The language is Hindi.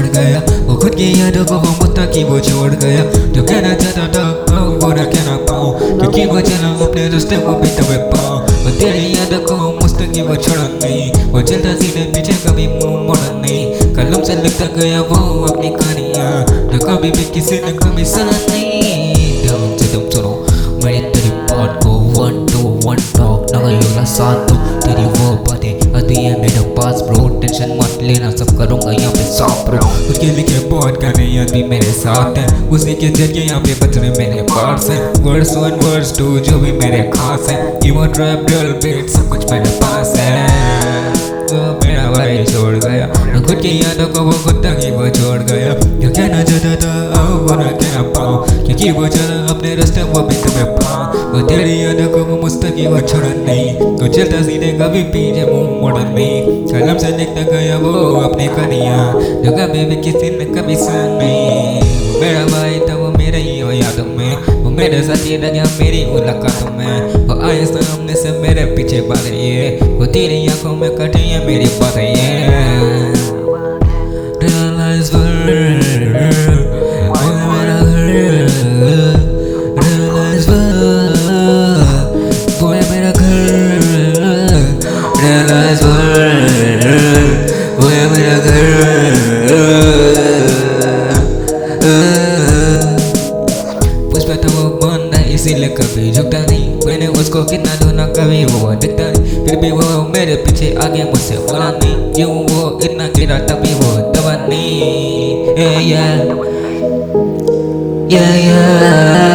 छोड़ गया। वो खुद की यादों को वो मुद्दा की वो छोड़ गया। जो कहना चाहता था पाऊँ वो ना कहना पाऊँ। क्योंकि वो चला अपने रास्ते को भी तो तबे पाऊँ। वो तेरी यादों को मुस्त की वो छोड़ा नहीं वो चलता सीधे पीछे कभी मुँह मोड़ा नहीं। कलम से लिखता गया वो अपनी कहानियाँ। जो कभी भी किसी ने कभी सुना नहीं से तुम सुनो मेरी तेरी बात को वन टू वन टॉक ना योगा साथ तेरी वो बातें आती है मेरे पास ब्रो टेंशन मत लेना, सब करूँगा यहाँ पे साफ़ ब्रो उसके लिखे बहुत गाने आती मेरे साथ है। उसी के ज़रिए यहाँ पे बचने मेरे पास है। वर्ड्स वन वर्ड्स टू जो भी मेरे खास है। इमो ट्रैप डल बीट सब कुछ मेरे पास है। वो मेरा भाई छोड़ गया। खुद की यादों को वो खुद तक ही वो छोड़ गया। जो कहना चाहता था? वो ना कह पाओ क्योंकि वो चला अपने रास्ते वो भी तुम्हें पाओ वो तेरी यादों को वो मुस्तकी वो छोड़ा नहीं। वो चलता सीधे कभी पीछे मुँह मोड़ा नहीं। कलम से लिखता गया वो अपनी कहानियाँ जो कभी भी किसी ने कभी सुनी वो मेरा भाई था, वो मेरे ही हो यादों में। वो मेरे साथ ही लगा मेरी मुलाकातों में। वो आए सामने से मेरे पीछे बात ये वो तेरी आँखों में कटी है मेरी बात। ये Realize इसीलिए कभी झुकता नहीं मैंने उसको कितना धोना कभी वो दिखता नहीं फिर भी वो मेरे पीछे आगे मुझसे बोला नहीं क्यों वो इतना गिरा तभी वो दबा नहीं yeah, yeah. Yeah, yeah.